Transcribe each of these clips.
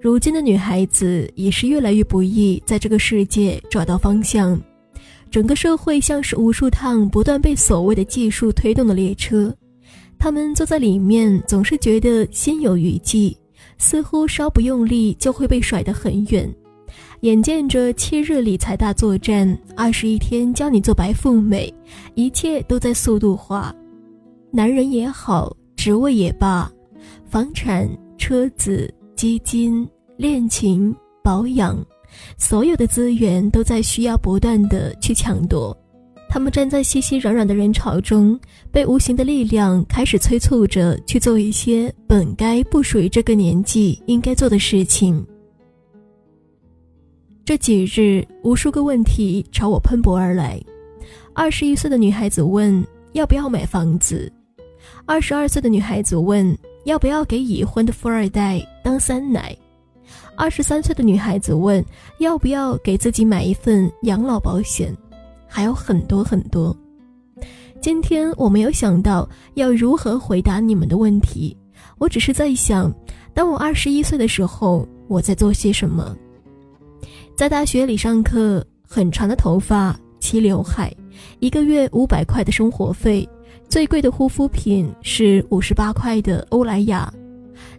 如今的女孩子也是越来越不易在这个世界找到方向，整个社会像是无数趟不断被所谓的技术推动的列车，她们坐在里面总是觉得心有余悸，似乎稍不用力就会被甩得很远。眼见着七日理财大作战，二十一天教你做白富美，一切都在速度化。男人也好，职位也罢，房产、车子、基金、恋情、保养，所有的资源都在需要不断的去抢夺。他们站在熙熙攘攘的人潮中，被无形的力量开始催促着去做一些本该不属于这个年纪应该做的事情。这几日，无数个问题朝我喷薄而来。二十一岁的女孩子问要不要买房子，二十二岁的女孩子问要不要给已婚的富二代当三奶，二十三岁的女孩子问要不要给自己买一份养老保险，还有很多很多。今天我没有想到要如何回答你们的问题，我只是在想，当我二十一岁的时候，我在做些什么。在大学里上课，很长的头发，齐刘海，一个月五百块的生活费，最贵的护肤品是五十八块的欧莱雅，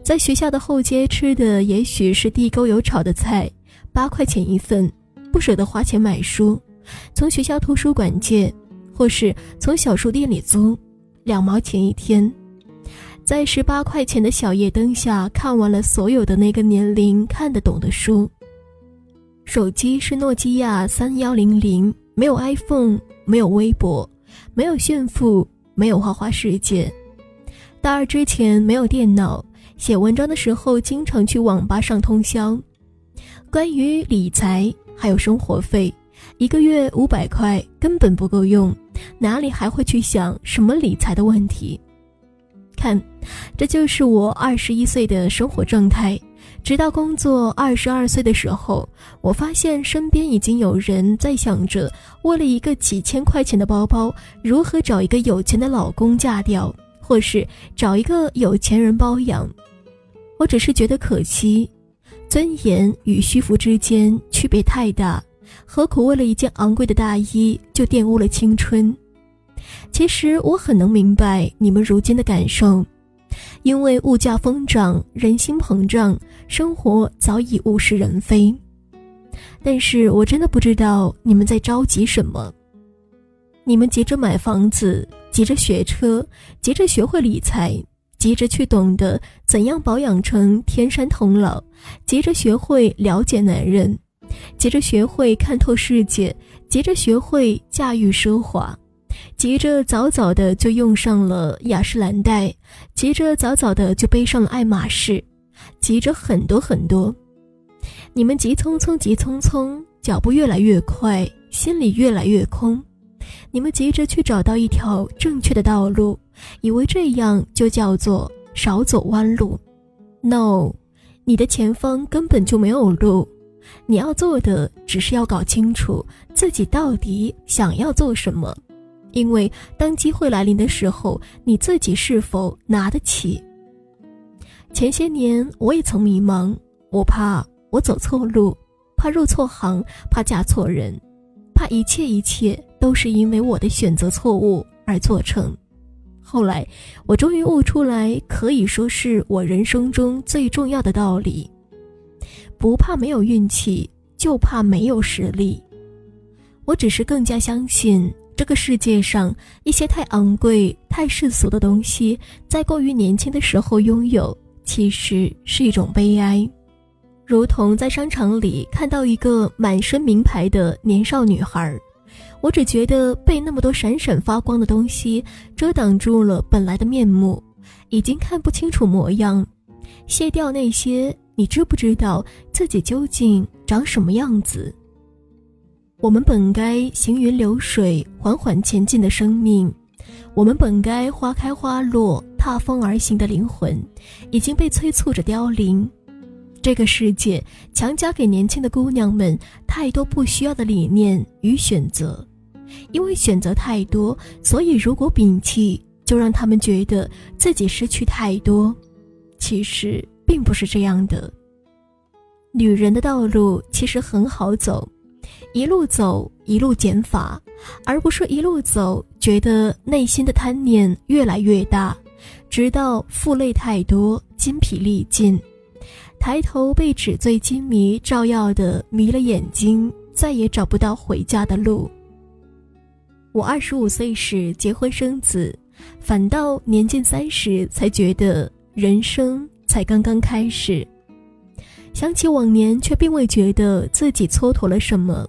在学校的后街吃的也许是地沟油炒的菜，八块钱一份，不舍得花钱买书，从学校图书馆借，或是从小书店里租，两毛钱一天，在十八块钱的小夜灯下看完了所有的那个年龄看得懂的书。手机是诺基亚三幺零零，没有 iPhone，没有微博，没有炫富，没有花花世界。大二之前没有电脑，写文章的时候经常去网吧上通宵。关于理财还有生活费，一个月五百块根本不够用，哪里还会去想什么理财的问题？看，这就是我二十一岁的生活状态。直到工作二十二岁的时候，我发现身边已经有人在想着，为了一个几千块钱的包包，如何找一个有钱的老公嫁掉，或是找一个有钱人包养。我只是觉得可惜，尊严与虚浮之间区别太大，何苦为了一件昂贵的大衣就玷污了青春？其实我很能明白你们如今的感受。因为物价疯涨，人心膨胀，生活早已物是人非。但是我真的不知道你们在着急什么。你们急着买房子，急着学车，急着学会理财，急着去懂得怎样保养成天山童姥，急着学会了解男人，急着学会看透世界，急着学会驾驭奢华。急着早早的就用上了雅诗兰黛，急着早早的就背上了爱马仕，急着很多很多。你们急匆匆，急匆匆，脚步越来越快，心里越来越空。你们急着去找到一条正确的道路，以为这样就叫做少走弯路。No，你的前方根本就没有路。你要做的只是要搞清楚自己到底想要做什么。因为当机会来临的时候，你自己是否拿得起？前些年我也曾迷茫，我怕我走错路，怕入错行，怕嫁错人，怕一切一切都是因为我的选择错误而做成。后来我终于悟出来，可以说是我人生中最重要的道理：不怕没有运气，就怕没有实力。我只是更加相信。这个世界上一些太昂贵、太世俗的东西，在过于年轻的时候拥有，其实是一种悲哀。如同在商场里看到一个满身名牌的年少女孩，我只觉得被那么多闪闪发光的东西遮挡住了本来的面目，已经看不清楚模样。卸掉那些，你知不知道自己究竟长什么样子？我们本该行云流水、缓缓前进的生命，我们本该花开花落、踏风而行的灵魂，已经被催促着凋零。这个世界强加给年轻的姑娘们太多不需要的理念与选择，因为选择太多，所以如果摒弃，就让他们觉得自己失去太多。其实并不是这样的。女人的道路其实很好走，一路走一路减法，而不是一路走觉得内心的贪念越来越大，直到负累太多，筋疲力尽，抬头被纸醉金迷照耀的迷了眼睛，再也找不到回家的路。我二十五岁时结婚生子，反倒年近三十才觉得人生才刚刚开始。想起往年，却并未觉得自己蹉跎了什么。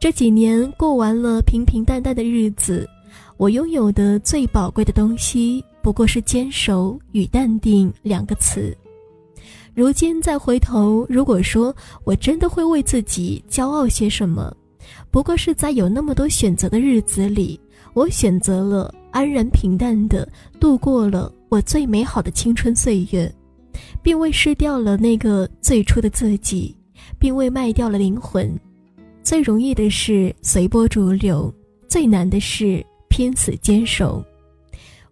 这几年过完了平平淡淡的日子，我拥有的最宝贵的东西，不过是坚守与淡定两个词。如今再回头，如果说我真的会为自己骄傲些什么，不过是在有那么多选择的日子里，我选择了安然平淡的度过了我最美好的青春岁月。并未失掉了那个最初的自己，并未卖掉了灵魂。最容易的是随波逐流，最难的是拼死坚守。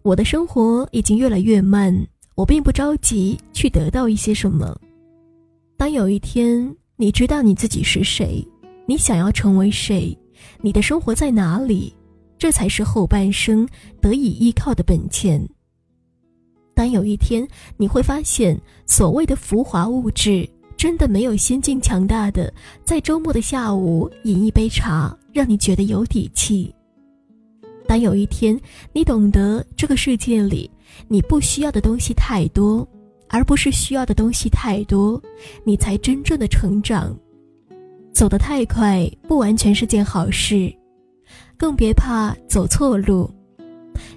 我的生活已经越来越慢，我并不着急去得到一些什么。当有一天你知道你自己是谁，你想要成为谁，你的生活在哪里，这才是后半生得以依靠的本钱。当有一天你会发现，所谓的浮华物质，真的没有心境强大的，在周末的下午饮一杯茶，让你觉得有底气。当有一天你懂得这个世界里，你不需要的东西太多，而不是需要的东西太多，你才真正的成长。走得太快，不完全是件好事，更别怕走错路。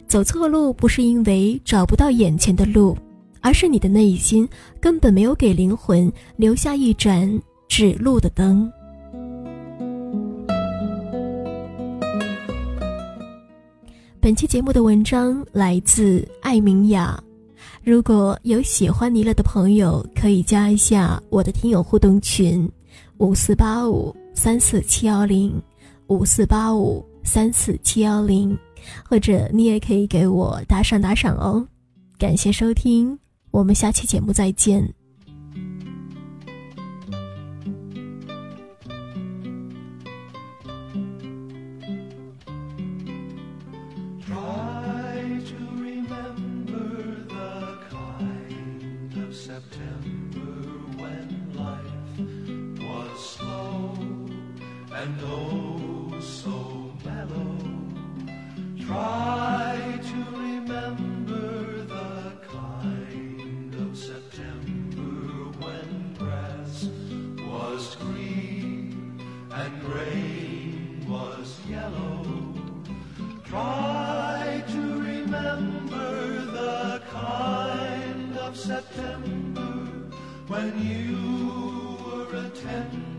走错路不是因为找不到眼前的路，而是你的内心根本没有给灵魂留下一盏指路的灯。本期节目的文章来自艾明雅。如果有喜欢尼乐的朋友，可以加一下我的听友互动群：五四八五三四七幺零五四八五三四七幺零。或者你也可以给我打赏打赏哦，感谢收听，我们下期节目再见。Try to remember the kind of September when grass was green and rain was yellow. Try to remember the kind of September when you were a tender